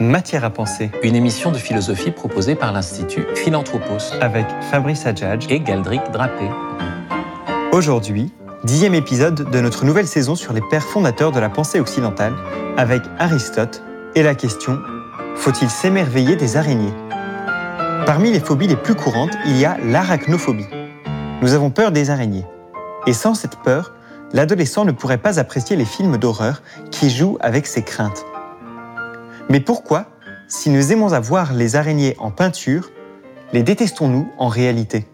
Matière à penser, Une émission de philosophie proposée par l'Institut Philanthropos avec Fabrice Adjadj. et Galdric Drapé. Aujourd'hui, dixième épisode de notre nouvelle saison sur les pères fondateurs de la pensée occidentale, avec Aristote et la question faut-il s'émerveiller des araignées? Parmi les phobies les plus courantes, il y a l'arachnophobie. Nous avons peur des araignées. Et sans cette peur, l'adolescent ne pourrait pas apprécier les films d'horreur qui jouent avec ses craintes. Mais pourquoi, si nous aimons à voir les araignées en peinture, les détestons-nous en réalité?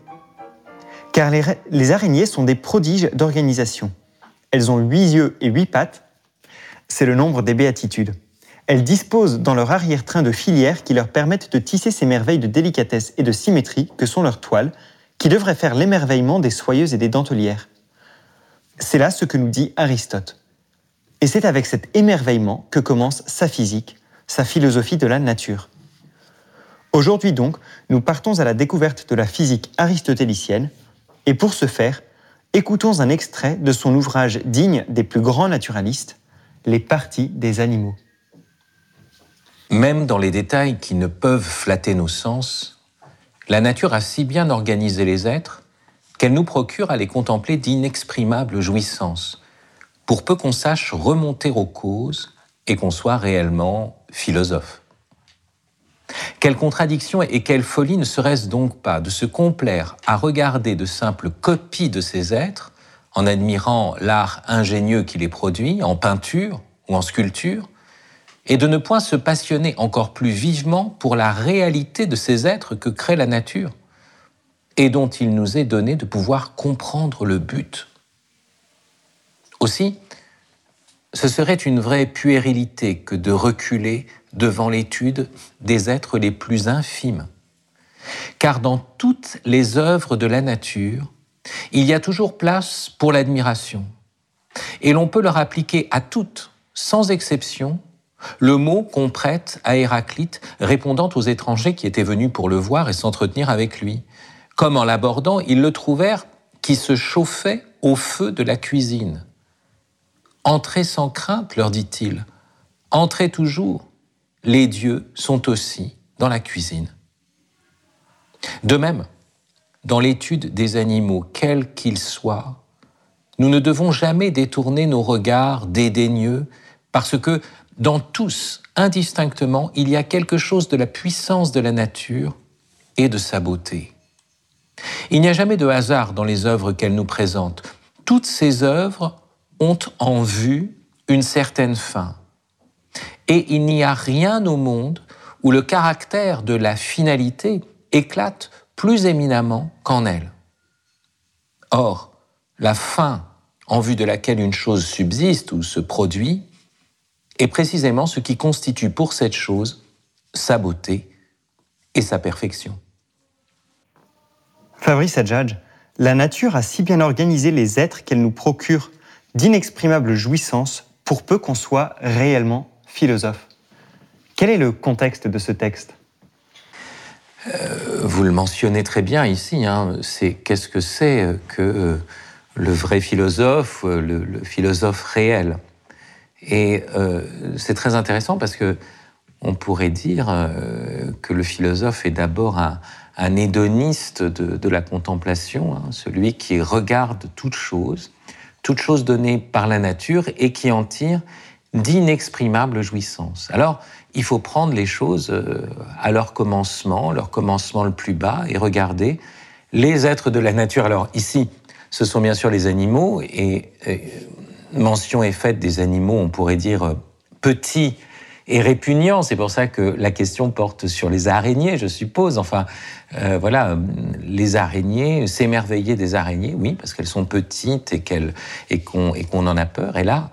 Car les, les araignées sont des prodiges d'organisation. Elles ont huit yeux et huit pattes. C'est le nombre des béatitudes. Elles disposent dans leur arrière-train de filières qui leur permettent de tisser ces merveilles de délicatesse et de symétrie que sont leurs toiles, qui devraient faire l'émerveillement des soyeuses et des dentelières. C'est là ce que nous dit Aristote. Et c'est avec cet émerveillement que commence sa physique, sa philosophie de la nature. Aujourd'hui donc, nous partons à la découverte de la physique aristotélicienne, et pour ce faire, écoutons un extrait de son ouvrage digne des plus grands naturalistes, Les parties des animaux. Même dans les détails qui ne peuvent flatter nos sens, la nature a si bien organisé les êtres qu'elle nous procure à les contempler d'inexprimables jouissances, pour peu qu'on sache remonter aux causes et qu'on soit réellement philosophe. Quelle contradiction et quelle folie ne serait-ce donc pas de se complaire à regarder de simples copies de ces êtres en admirant l'art ingénieux qui les produit, en peinture ou en sculpture, et de ne point se passionner encore plus vivement pour la réalité de ces êtres que crée la nature, et dont il nous est donné de pouvoir comprendre le but. Aussi, ce serait une vraie puérilité que de reculer devant l'étude des êtres les plus infimes. Car dans toutes les œuvres de la nature, il y a toujours place pour l'admiration. Et l'on peut leur appliquer à toutes, sans exception, le mot qu'on prête à Héraclite répondant aux étrangers qui étaient venus pour le voir et s'entretenir avec lui. Comme en l'abordant, ils le trouvèrent qui se chauffait au feu de la cuisine. Entrez sans crainte, leur dit-il. Entrez toujours. Les dieux sont aussi dans la cuisine. De même, dans l'étude des animaux, quels qu'ils soient, nous ne devons jamais détourner nos regards dédaigneux parce que dans tous, indistinctement, il y a quelque chose de la puissance de la nature et de sa beauté. Il n'y a jamais de hasard dans les œuvres qu'elle nous présente. Toutes ces œuvres ont en vue une certaine fin. Et il n'y a rien au monde où le caractère de la finalité éclate plus éminemment qu'en elle. Or, la fin en vue de laquelle une chose subsiste ou se produit est précisément ce qui constitue pour cette chose sa beauté et sa perfection. Fabrice Adjadj, la nature a si bien organisé les êtres qu'elle nous procure d'inexprimables jouissances pour peu qu'on soit réellement philosophe. Quel est le contexte de ce texte? Vous le mentionnez très bien ici, hein, c'est qu'est-ce que c'est que euh, le vrai philosophe, euh, le, philosophe réel? Et euh, c'est très intéressant parce que on pourrait dire euh, que le philosophe est d'abord un, hédoniste de, de la contemplation, hein, celui qui regarde toute chose, toute chose donnée par la nature et qui en tire d'inexprimables jouissances. Alors, il faut prendre les choses euh, à leur commencement, leur commencement le plus bas, et regarder les êtres de la nature. Alors ici, ce sont bien sûr les animaux, et, et mention est faite des animaux, on pourrait dire euh, petits et répugnants. C'est pour ça que la question porte sur les araignées, je suppose. Enfin, euh, voilà, euh, les araignées, s'émerveiller des araignées, oui, parce qu'elles sont petites et qu'on en a peur. Et là,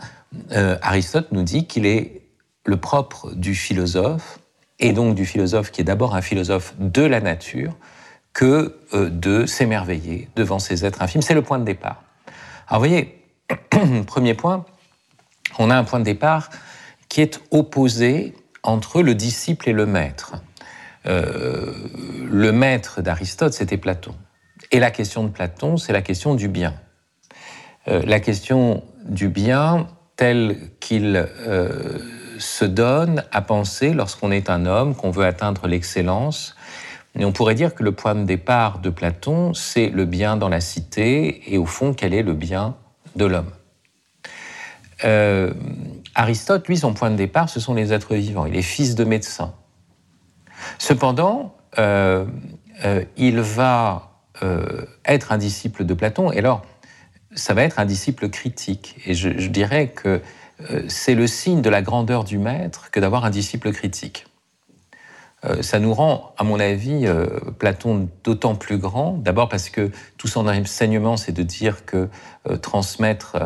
euh, Aristote nous dit qu'il est le propre du philosophe, et donc du philosophe qui est d'abord un philosophe de la nature, que de s'émerveiller devant ces êtres infimes. C'est le point de départ. Alors, vous voyez, premier point, on a un point de départ qui est opposé entre le disciple et le maître. Euh, le maître d'Aristote, c'était Platon. Et la question de Platon, c'est la question du bien. Euh, la question du bien telle qu'il euh, se donne à penser lorsqu'on est un homme, qu'on veut atteindre l'excellence. Et on pourrait dire que le point de départ de Platon, c'est le bien dans la cité, et au fond, quel est le bien de l'homme euh, Aristote, lui, son point de départ, ce sont les êtres vivants. Il est fils de médecin. Cependant, euh, euh, il va être un disciple de Platon, et alors, ça va être un disciple critique. Et je, je dirais que c'est le signe de la grandeur du maître que d'avoir un disciple critique. ça nous rend, à mon avis, Platon d'autant plus grand, d'abord parce que tout son enseignement, c'est de dire que transmettre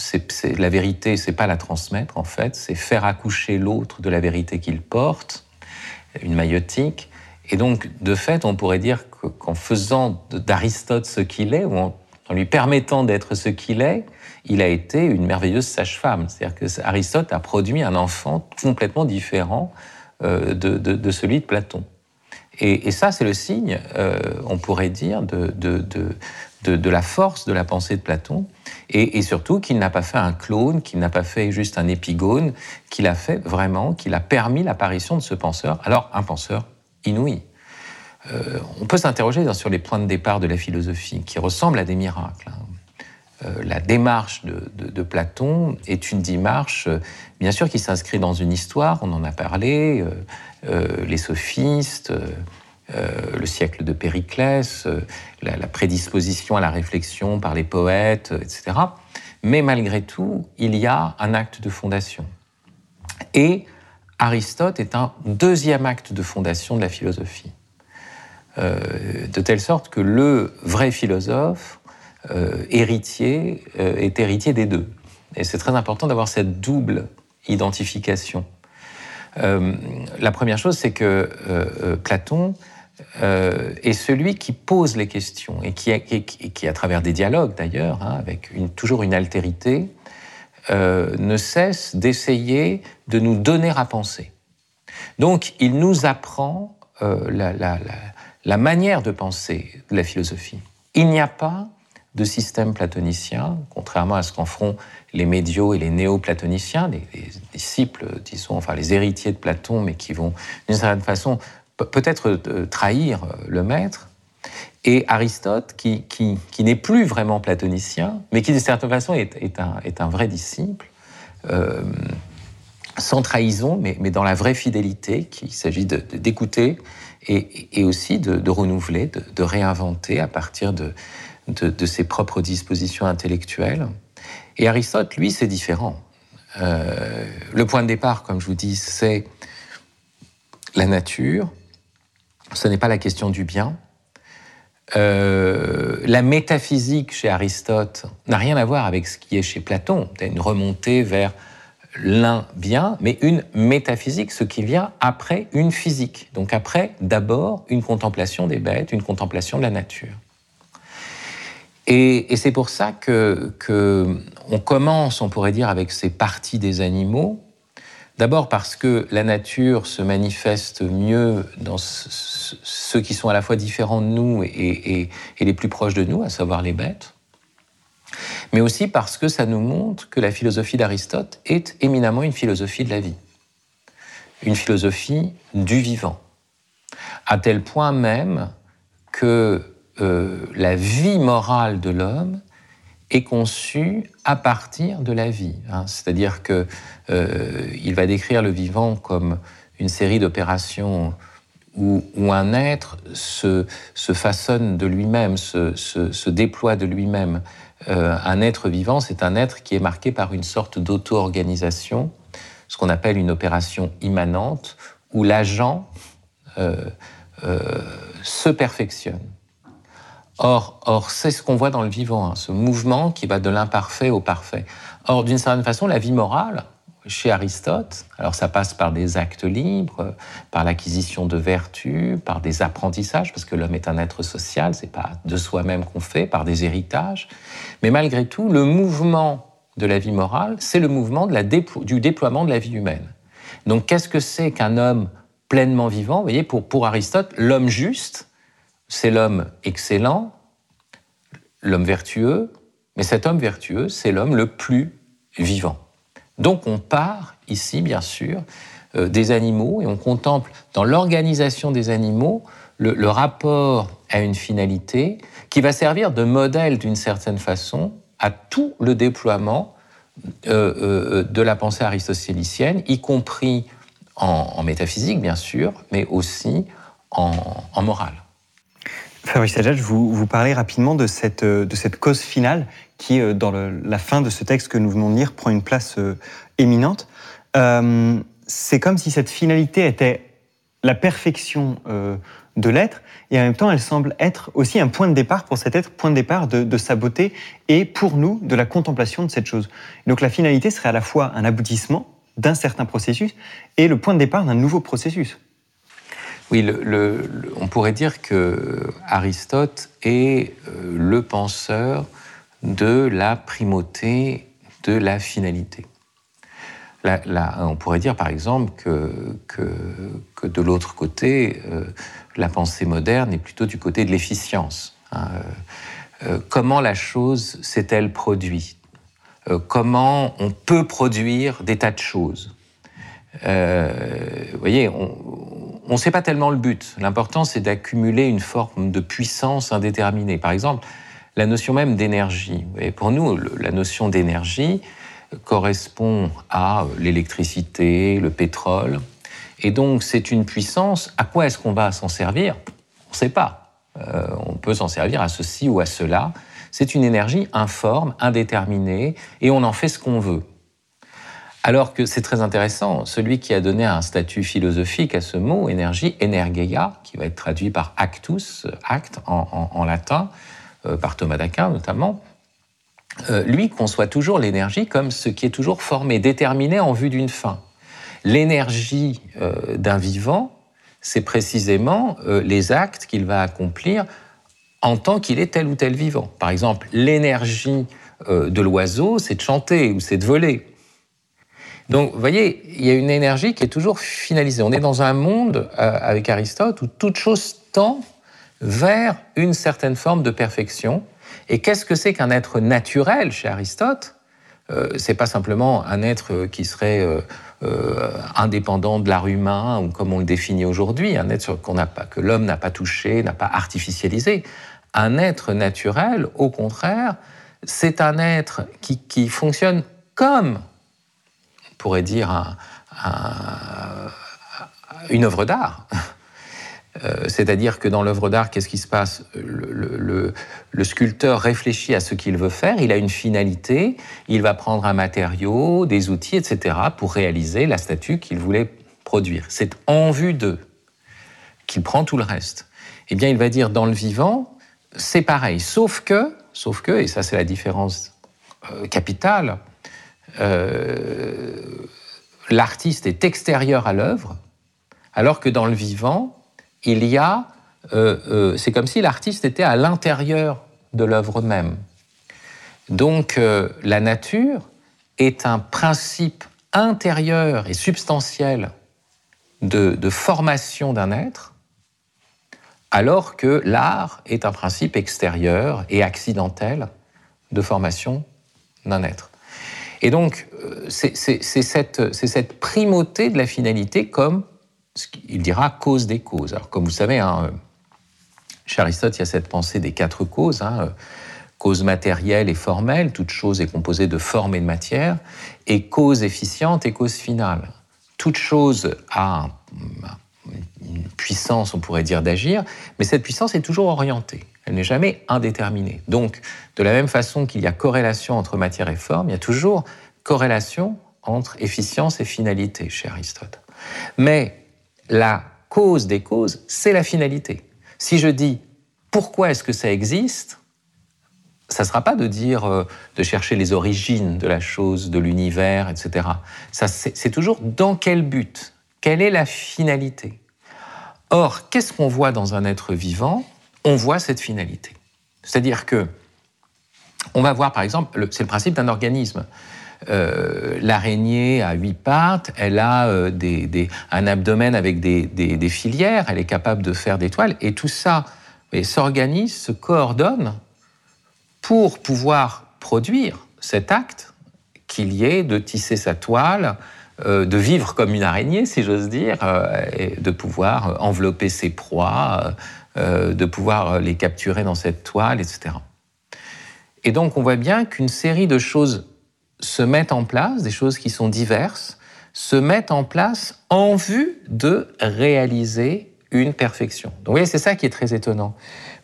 c'est, la vérité, c'est pas la transmettre en fait, c'est faire accoucher l'autre de la vérité qu'il porte, une maïotique. Et donc, de fait, on pourrait dire qu'en faisant d'Aristote ce qu'il est, ou en, lui permettant d'être ce qu'il est, il a été une merveilleuse sage-femme. C'est-à-dire que Aristote a produit un enfant complètement différent euh, de, celui de Platon. Et, ça, c'est le signe, euh, on pourrait dire, de, de, la force de la pensée de Platon, et, surtout qu'il n'a pas fait un clone, qu'il n'a pas fait juste un épigone, qu'il a fait vraiment, qu'il a permis l'apparition de ce penseur, alors un penseur inouï. Euh, on peut s'interroger sur les points de départ de la philosophie, qui ressemblent à des miracles. Hein. Euh, la démarche de, Platon est une démarche, euh, bien sûr, qui s'inscrit dans une histoire, on en a parlé, les sophistes, le siècle de Périclès, euh, la, prédisposition à la réflexion par les poètes, etc. Mais malgré tout, il y a un acte de fondation. Et Aristote est un deuxième acte de fondation de la philosophie. Euh, de telle sorte que le vrai philosophe, héritier, est héritier des deux. Et c'est très important d'avoir cette double identification. la première chose, c'est que Platon euh, est celui qui pose les questions et qui, qui à travers des dialogues d'ailleurs, hein, avec toujours une altérité, euh, ne cesse d'essayer de nous donner à penser. Donc il nous apprend euh, la, manière de penser de la philosophie. Il n'y a pas de système platonicien, contrairement à ce qu'en feront les médios et les néo-platoniciens, les, disciples, disons, enfin les héritiers de Platon, mais qui vont d'une certaine façon peut-être euh, trahir euh, le maître, et Aristote, qui, qui, n'est plus vraiment platonicien, mais qui de certaine façon est, un, est un, vrai disciple, euh, sans trahison, mais, mais, dans la vraie fidélité, qu'il s'agit d'écouter et, et, aussi de, de renouveler, de, de, réinventer à partir de, de, ses propres dispositions intellectuelles. Et Aristote, lui, c'est différent. le point de départ, comme je vous dis, c'est la nature, ce n'est pas la question du bien. Euh, la métaphysique chez Aristote n'a rien à voir avec ce qui est chez Platon. Une remontée vers l'un bien, mais une métaphysique, ce qui vient après une physique. Donc après, d'abord, une contemplation des bêtes, une contemplation de la nature. Et, c'est pour ça que, commence, on pourrait dire, avec ces parties des animaux, D'abord parce que la nature se manifeste mieux dans ceux qui sont à la fois différents de nous et, les plus proches de nous, à savoir les bêtes, mais aussi parce que ça nous montre que la philosophie d'Aristote est éminemment une philosophie de la vie, une philosophie du vivant, à tel point même que euh, la vie morale de l'homme est conçu à partir de la vie. Hein. C'est-à-dire qu'il euh, va décrire le vivant comme une série d'opérations où, un être se, façonne de lui-même, se, déploie de lui-même. Euh, un être vivant, c'est un être qui est marqué par une sorte d'auto-organisation, ce qu'on appelle une opération immanente, où l'agent euh, se perfectionne. Or, c'est ce qu'on voit dans le vivant, hein, ce mouvement qui va de l'imparfait au parfait. Or, d'une certaine façon, la vie morale, chez Aristote, alors ça passe par des actes libres, par l'acquisition de vertus, par des apprentissages, parce que l'homme est un être social, c'est pas de soi-même qu'on fait, par des héritages. Mais malgré tout, le mouvement de la vie morale, c'est le mouvement du déploiement de la vie humaine. Donc, qu'est-ce que c'est qu'un homme pleinement vivant? Vous voyez, pour Aristote, l'homme juste, c'est l'homme excellent, l'homme vertueux, mais cet homme vertueux, c'est l'homme le plus vivant. Donc on part ici, bien sûr, euh, des animaux et on contemple dans l'organisation des animaux le, rapport à une finalité qui va servir de modèle d'une certaine façon à tout le déploiement euh, euh, de la pensée aristotélicienne, y compris en, métaphysique, bien sûr, mais aussi en, morale. Fabrice Adjadj, vous, vous parlez rapidement de cette, de cette cause finale qui, dans la fin de ce texte que nous venons de lire, prend une place éminente. c'est comme si cette finalité était la perfection de l'être, et en même temps, elle semble être aussi un point de départ pour cet être, point de départ de, sa beauté, et pour nous, de la contemplation de cette chose. Donc la finalité serait à la fois un aboutissement d'un certain processus et le point de départ d'un nouveau processus. Oui, on pourrait dire que Aristote est euh, le penseur de la primauté de la finalité on pourrait dire par exemple que, de l'autre côté, euh, la pensée moderne est plutôt du côté de l'efficience. Hein. Euh, comment la chose s'est-elle produite? Comment on peut produire des tas de choses? Vous voyez, ne sait pas tellement le but. L'important, c'est d'accumuler une forme de puissance indéterminée. Par exemple, la notion même d'énergie. Pour nous, la notion d'énergie, correspond à l'électricité, le pétrole. Et donc c'est une puissance. À quoi est-ce qu'on va s'en servir? On ne sait pas. Euh, on peut s'en servir à ceci ou à cela. C'est une énergie informe, indéterminée, et on en fait ce qu'on veut. Alors que c'est très intéressant, celui qui a donné un statut philosophique à ce mot, énergie, energeia, qui va être traduit par actus, acte en, latin, euh, par Thomas d'Aquin notamment, euh, lui conçoit toujours l'énergie comme ce qui est toujours formé, déterminé en vue d'une fin. L'énergie euh, d'un vivant, c'est précisément les actes qu'il va accomplir en tant qu'il est tel ou tel vivant. Par exemple, l'énergie de l'oiseau, c'est de chanter ou c'est de voler. Donc, vous voyez, il y a une énergie qui est toujours finalisée. On est dans un monde, avec Aristote, où toute chose tend vers une certaine forme de perfection et qu'est-ce que c'est qu'un être naturel chez Aristote? Euh, C'est pas simplement un être qui serait euh, euh, indépendant de l'art humain ou comme on le définit aujourd'hui, un être pas, que l'homme n'a pas touché, n'a pas artificialisé. Un être naturel, au contraire, c'est un être qui, fonctionne comme, pourrait dire, une œuvre d'art. Euh, c'est-à-dire que dans l'œuvre d'art, qu'est-ce qui se passe? Le, sculpteur réfléchit à ce qu'il veut faire, il a une finalité, il va prendre un matériau, des outils, etc., pour réaliser la statue qu'il voulait produire. C'est en vue d'eux qu'il prend tout le reste. Eh bien, il va dire dans le vivant, c'est pareil, sauf que, sauf que, et ça c'est la différence euh, capitale, euh, l'artiste est extérieur à l'œuvre, alors que dans le vivant, il y a, euh, euh, c'est comme si l'artiste était à l'intérieur de l'œuvre même. Donc la nature est un principe intérieur et substantiel de, formation d'un être, alors que l'art est un principe extérieur et accidentel de formation d'un être. Et donc, c'est cette, primauté de la finalité comme il dira cause des causes. Alors, comme vous savez, hein, chez Aristote, il y a cette pensée des quatre causes. Hein, cause matérielle et formelle, toute chose est composée de forme et de matière, et cause efficiente et cause finale. Toute chose a une puissance, on pourrait dire, d'agir, mais cette puissance est toujours orientée. N'est jamais indéterminée. Donc, de la même façon qu'il y a corrélation entre matière et forme, il y a toujours corrélation entre efficience et finalité chez Aristote. Mais la cause des causes, c'est la finalité. Si je dis pourquoi est-ce que ça existe, ça ne sera pas de dire, euh, de chercher les origines de la chose, de l'univers, etc. C'est toujours dans quel but, quelle est la finalité? Or, qu'est-ce qu'on voit dans un être vivant? On voit cette finalité. C'est-à-dire que, on va voir par exemple, c'est le principe d'un organisme. Euh, l'araignée a huit pattes, elle a euh, un abdomen avec des, filières, elle est capable de faire des toiles, et tout ça s'organise, se coordonne pour pouvoir produire cet acte qu'il y ait de tisser sa toile, euh, de vivre comme une araignée, si j'ose dire, et de pouvoir envelopper ses proies, euh, de pouvoir les capturer dans cette toile, etc. Et donc on voit bien qu'une série de choses se mettent en place, des choses qui sont diverses, se mettent en place en vue de réaliser une perfection. Donc vous voyez, c'est ça qui est très étonnant.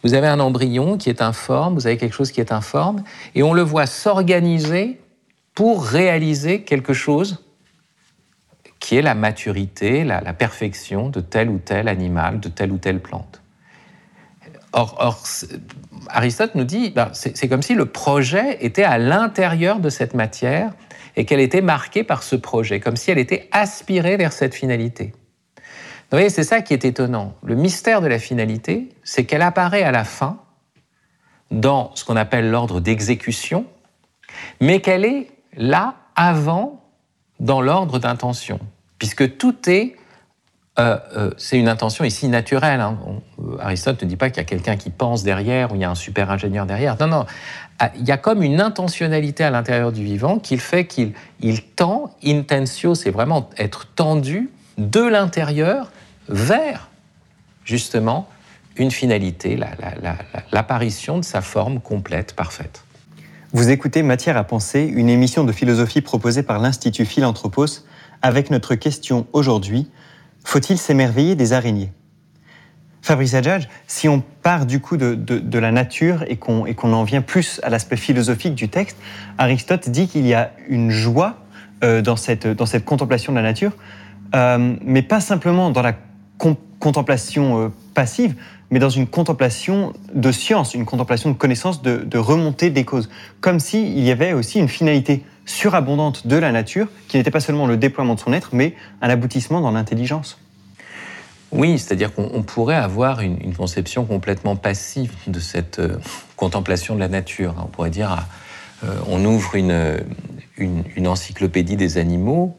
Vous avez un embryon qui est informe, vous avez quelque chose qui est informe, et on le voit s'organiser pour réaliser quelque chose qui est la maturité, la, perfection de tel ou tel animal, de telle ou telle plante. Or, Aristote nous dit, ben, c'est comme si le projet était à l'intérieur de cette matière et qu'elle était marquée par ce projet, comme si elle était aspirée vers cette finalité. Vous voyez, c'est ça qui est étonnant. Le mystère de la finalité, c'est qu'elle apparaît à la fin dans ce qu'on appelle l'ordre d'exécution, mais qu'elle est là avant dans l'ordre d'intention, puisque tout est euh, euh, c'est une intention ici naturelle. Hein. Euh, Aristote ne dit pas qu'il y a quelqu'un qui pense derrière ou il y a un super ingénieur derrière. Non, non. Ah, il y a comme une intentionnalité à l'intérieur du vivant qui fait qu'il il tend, intentio, c'est vraiment être tendu de l'intérieur vers justement une finalité, l'apparition de sa forme complète, parfaite. Vous écoutez Matière à penser, une émission de philosophie proposée par l'Institut Philanthropos, avec notre question aujourd'hui faut-il s'émerveiller des araignées? Fabrice Adjadj, si on part du coup de, la nature et qu'on en vient plus à l'aspect philosophique du texte, Aristote dit qu'il y a une joie euh, dans, cette, dans cette contemplation de la nature, euh, mais pas simplement dans la contemplation euh, passive, mais dans une contemplation de science, une contemplation de connaissance, de, de remontée des causes, comme s'il y avait aussi une finalité surabondante de la nature, qui n'était pas seulement le déploiement de son être, mais un aboutissement dans l'intelligence. Oui, c'est-à-dire qu'on pourrait avoir une, conception complètement passive de cette euh, contemplation de la nature. On pourrait dire, euh, on ouvre une, une, encyclopédie des animaux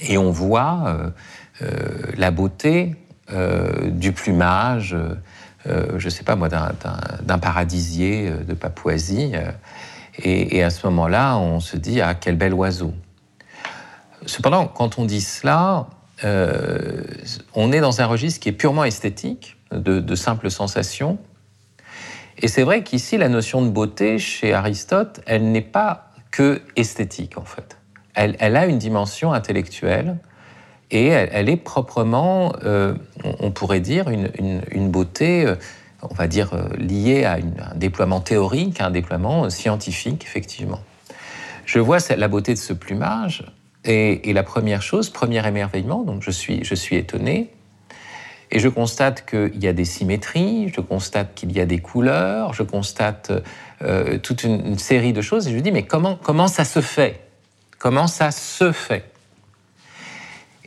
et on voit euh, la beauté du plumage, je ne sais pas moi, d'un paradisier de Papouasie. Et, à ce moment-là, on se dit Ah, quel bel oiseau. Cependant, quand on dit cela, euh, on est dans un registre qui est purement esthétique, de, simples sensations. Et c'est vrai qu'ici, la notion de beauté, chez Aristote, elle n'est pas que esthétique, en fait. Elle, a une dimension intellectuelle et elle, est proprement, euh, on pourrait dire, une, une, une beauté euh, on va dire, euh, lié à, un déploiement théorique, à un déploiement scientifique, effectivement. Je vois la beauté de ce plumage, et, la première chose, premier émerveillement, donc je suis, je suis étonné, et je constate qu'il y a des symétries, je constate qu'il y a des couleurs, je constate euh, toute une, série de choses, et je me dis, mais comment, comment ça se fait? Comment ça se fait?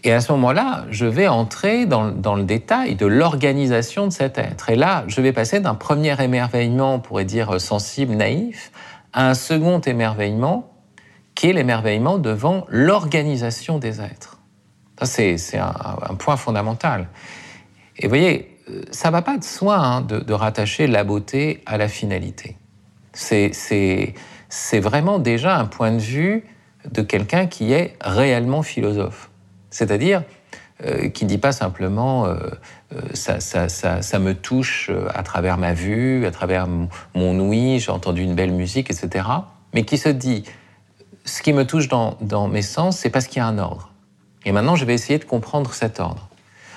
Et à ce moment-là, je vais entrer dans, le détail de l'organisation de cet être. Et là, je vais passer d'un premier émerveillement, on pourrait dire sensible, naïf, à un second émerveillement, qui est l'émerveillement devant l'organisation des êtres. Ça, c'est un, point fondamental. Et vous voyez, ça ne va pas de soi hein, de, de, rattacher la beauté à la finalité. C'est vraiment déjà un point de vue de quelqu'un qui est réellement philosophe. C'est-à-dire euh, qui ne dit pas simplement euh, euh, ça, me touche à travers ma vue, à travers mon ouïe, j'ai entendu une belle musique, etc. Mais qui se dit ce qui me touche dans, mes sens, c'est parce qu'il y a un ordre. Et maintenant, je vais essayer de comprendre cet ordre.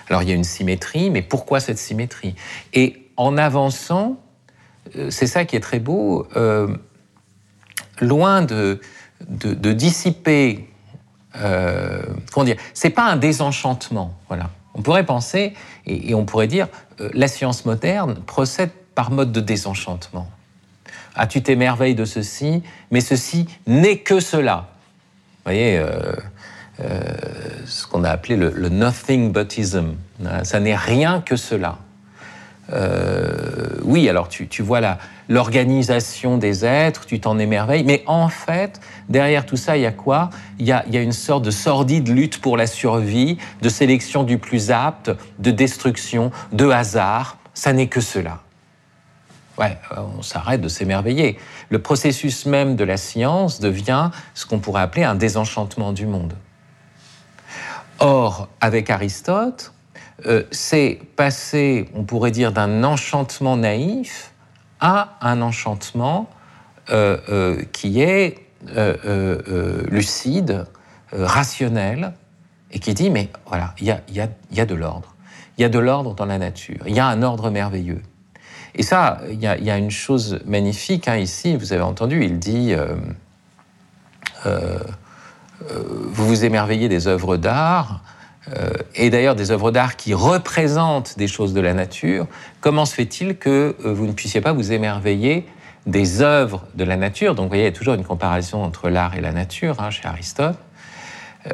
Alors, il y a une symétrie, mais pourquoi cette symétrie? Et en avançant, c'est ça qui est très beau, loin de dissiper euh, comment dire, c'est pas un désenchantement. Voilà. On pourrait penser, et, on pourrait dire, euh, la science moderne procède par mode de désenchantement. Ah, tu t'émerveilles de ceci, mais ceci n'est que cela. Vous voyez, euh, ce qu'on a appelé le, le nothing butism. Ça n'est rien que cela. Oui, alors tu, tu vois l'organisation des êtres, tu t'en émerveilles, mais en fait, derrière tout ça, il y a quoi? Il y a, il y a, une sorte de sordide lutte pour la survie, de sélection du plus apte, de destruction, de hasard. Ça n'est que cela. ouais, on s'arrête de s'émerveiller. Le processus même de la science devient ce qu'on pourrait appeler un désenchantement du monde. Or, avec Aristote, euh, c'est passer, on pourrait dire, d'un enchantement naïf à un enchantement euh, euh, qui est lucide, rationnel, et qui dit, mais voilà, il y a, de l'ordre. Il y a de l'ordre dans la nature. Il y a un ordre merveilleux. Et ça, il y a, une chose magnifique hein, ici, vous avez entendu, il dit, vous vous émerveillez des œuvres d'art, et d'ailleurs des œuvres d'art qui représentent des choses de la nature, comment se fait-il que euh, vous ne puissiez pas vous émerveiller des œuvres de la nature? Donc vous voyez, il y a toujours une comparaison entre l'art et la nature hein, chez Aristote,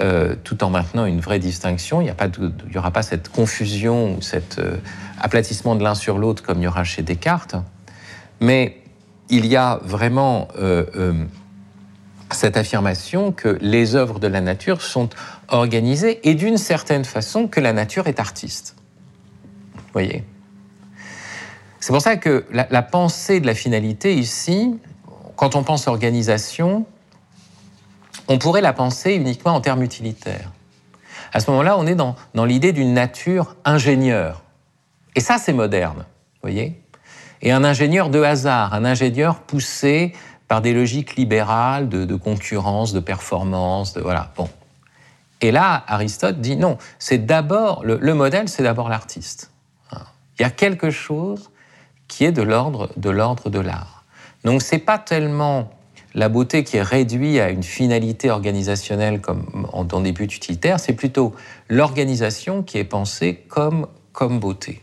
euh, tout en maintenant une vraie distinction. Il n'y aura pas cette confusion ou cet aplatissement de l'un sur l'autre comme il y aura chez Descartes. Mais il y a vraiment cette affirmation que les œuvres de la nature sont organisées et d'une certaine façon que la nature est artiste. Vous voyez? C'est pour ça que la, pensée de la finalité ici, quand on pense organisation, on pourrait la penser uniquement en termes utilitaires. À ce moment-là, on est dans, dans l'idée d'une nature ingénieure. Et ça, c'est moderne, vous voyez? Et un ingénieur de hasard, un ingénieur poussé par des logiques libérales de, concurrence, de performance, de voilà. Bon. Et là, Aristote dit non, c'est d'abord le, modèle, c'est d'abord l'artiste. Hein. Il y a quelque chose qui est de l'ordre de l'ordre de l'art. Donc c'est pas tellement la beauté qui est réduite à une finalité organisationnelle comme dans des buts utilitaires, c'est plutôt l'organisation qui est pensée comme comme beauté.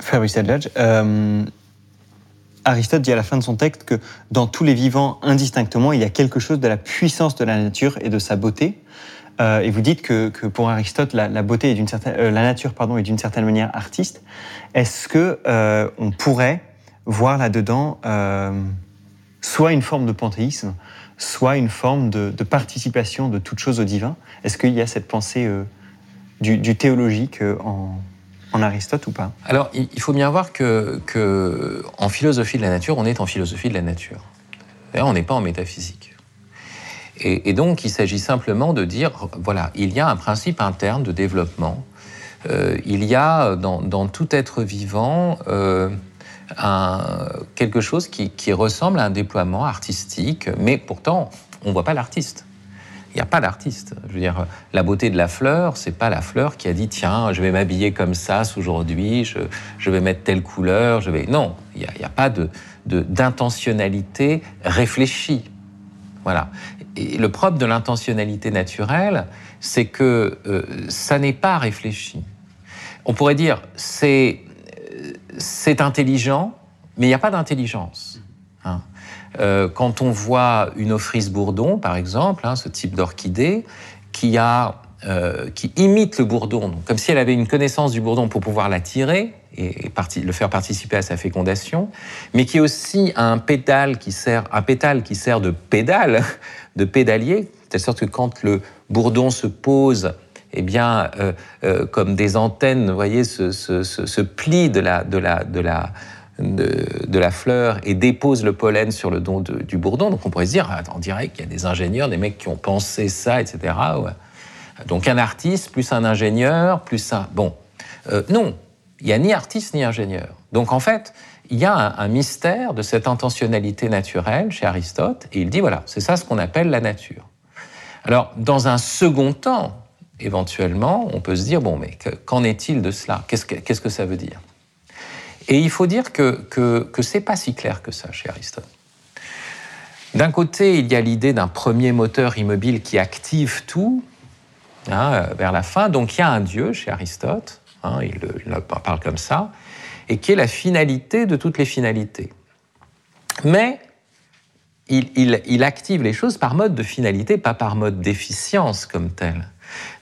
Fabrice Adlage, euh, Aristote dit à la fin de son texte que dans tous les vivants, indistinctement, il y a quelque chose de la puissance de la nature et de sa beauté. Euh, et vous dites que, pour Aristote, la, beauté est d'une certaine, euh, la nature pardon, est d'une certaine manière artiste. Est-ce que euh, on pourrait voir là-dedans soit une forme de panthéisme, soit une forme de, participation de toute chose au divin? Est-ce qu'il y a cette pensée du, du, théologique en, en Aristote ou pas? Alors, il faut bien voir que, en philosophie de la nature, on est en philosophie de la nature. on n'est pas en métaphysique. Et, donc, il s'agit simplement de dire, voilà, il y a un principe interne de développement. Euh, il y a dans, tout être vivant euh, quelque chose qui, ressemble à un déploiement artistique, mais pourtant, on ne voit pas l'artiste n'y a pas d'artiste. Je veux dire, la beauté de la fleur, c'est pas la fleur qui a dit tiens, je vais m'habiller comme ça aujourd'hui, je, vais mettre telle couleur, je vais. Non, il n'y a, pas de, d'intentionnalité réfléchie. Voilà. Et le propre de l'intentionnalité naturelle, c'est que euh, ça n'est pas réfléchi. On pourrait dire c'est c'est intelligent, mais il n'y a pas d'intelligence. Hein. Euh, quand on voit une Ophrys bourdon, par exemple, hein, ce type d'orchidée, qui, euh, qui imite le bourdon, comme si elle avait une connaissance du bourdon pour pouvoir l'attirer et, le faire participer à sa fécondation, mais qui aussi a un pétale qui sert, un pétale qui sert de pédale, de pédalier, de telle sorte que quand le bourdon se pose eh bien, euh, comme des antennes, vous voyez, ce, pli de la, de, la fleur et dépose le pollen sur le don du bourdon. Donc on pourrait se dire, ah, on dirait qu'il y a des ingénieurs, des mecs qui ont pensé ça, etc. Donc un artiste plus un ingénieur plus un... Bon, euh, non, il n'y a ni artiste ni ingénieur. Donc en fait, il y a un, un, mystère de cette intentionnalité naturelle chez Aristote, et il dit, voilà, c'est ça ce qu'on appelle la nature. Alors, dans un second temps, éventuellement, on peut se dire, bon, mais qu'en est-il de cela? Qu'est-ce que ça veut dire? Et il faut dire que, que, que c'est pas si clair que ça chez Aristote. D'un côté, il y a l'idée d'un premier moteur immobile qui active tout hein, vers la fin. Donc il y a un Dieu chez Aristote, hein, il, parle comme ça, et qui est la finalité de toutes les finalités. Mais il active les choses par mode de finalité, pas par mode d'efficience comme tel.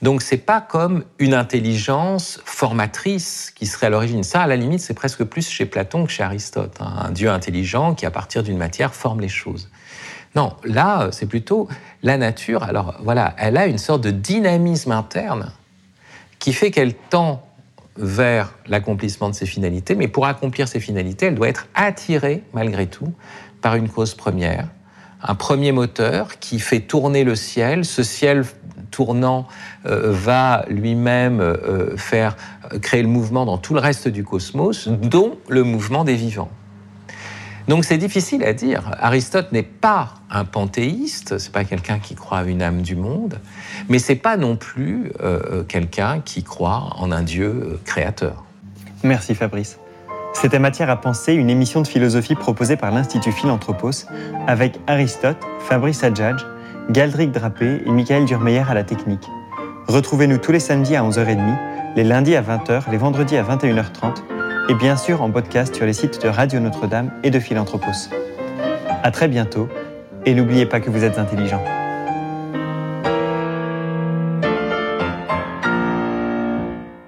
Donc c'est pas comme une intelligence formatrice qui serait à l'origine. Ça, à la limite, c'est presque plus chez Platon que chez Aristote. Hein. Un Dieu intelligent qui, à partir d'une matière, forme les choses. Non, là, c'est plutôt la nature. Alors voilà, elle a une sorte de dynamisme interne qui fait qu'elle tend vers l'accomplissement de ses finalités, mais pour accomplir ses finalités, elle doit être attirée malgré tout par une cause première, un premier moteur qui fait tourner le ciel. Ce ciel tournant euh, va lui-même euh, faire créer le mouvement dans tout le reste du cosmos, dont le mouvement des vivants. Donc c'est difficile à dire. Aristote n'est pas un panthéiste, c'est pas quelqu'un qui croit à une âme du monde, mais c'est pas non plus euh, quelqu'un qui croit en un Dieu créateur. Merci Fabrice. C'était Matière à penser, une émission de philosophie proposée par l'Institut Philanthropos avec Aristote, Fabrice Adjadj, Galdric Drapé et Michael Durmeyer à la technique. Retrouvez-nous tous les samedis à 11h30, les lundis à 20h, les vendredis à 21h30 et bien sûr en podcast sur les sites de Radio Notre-Dame et de Philanthropos. À très bientôt et n'oubliez pas que vous êtes intelligent.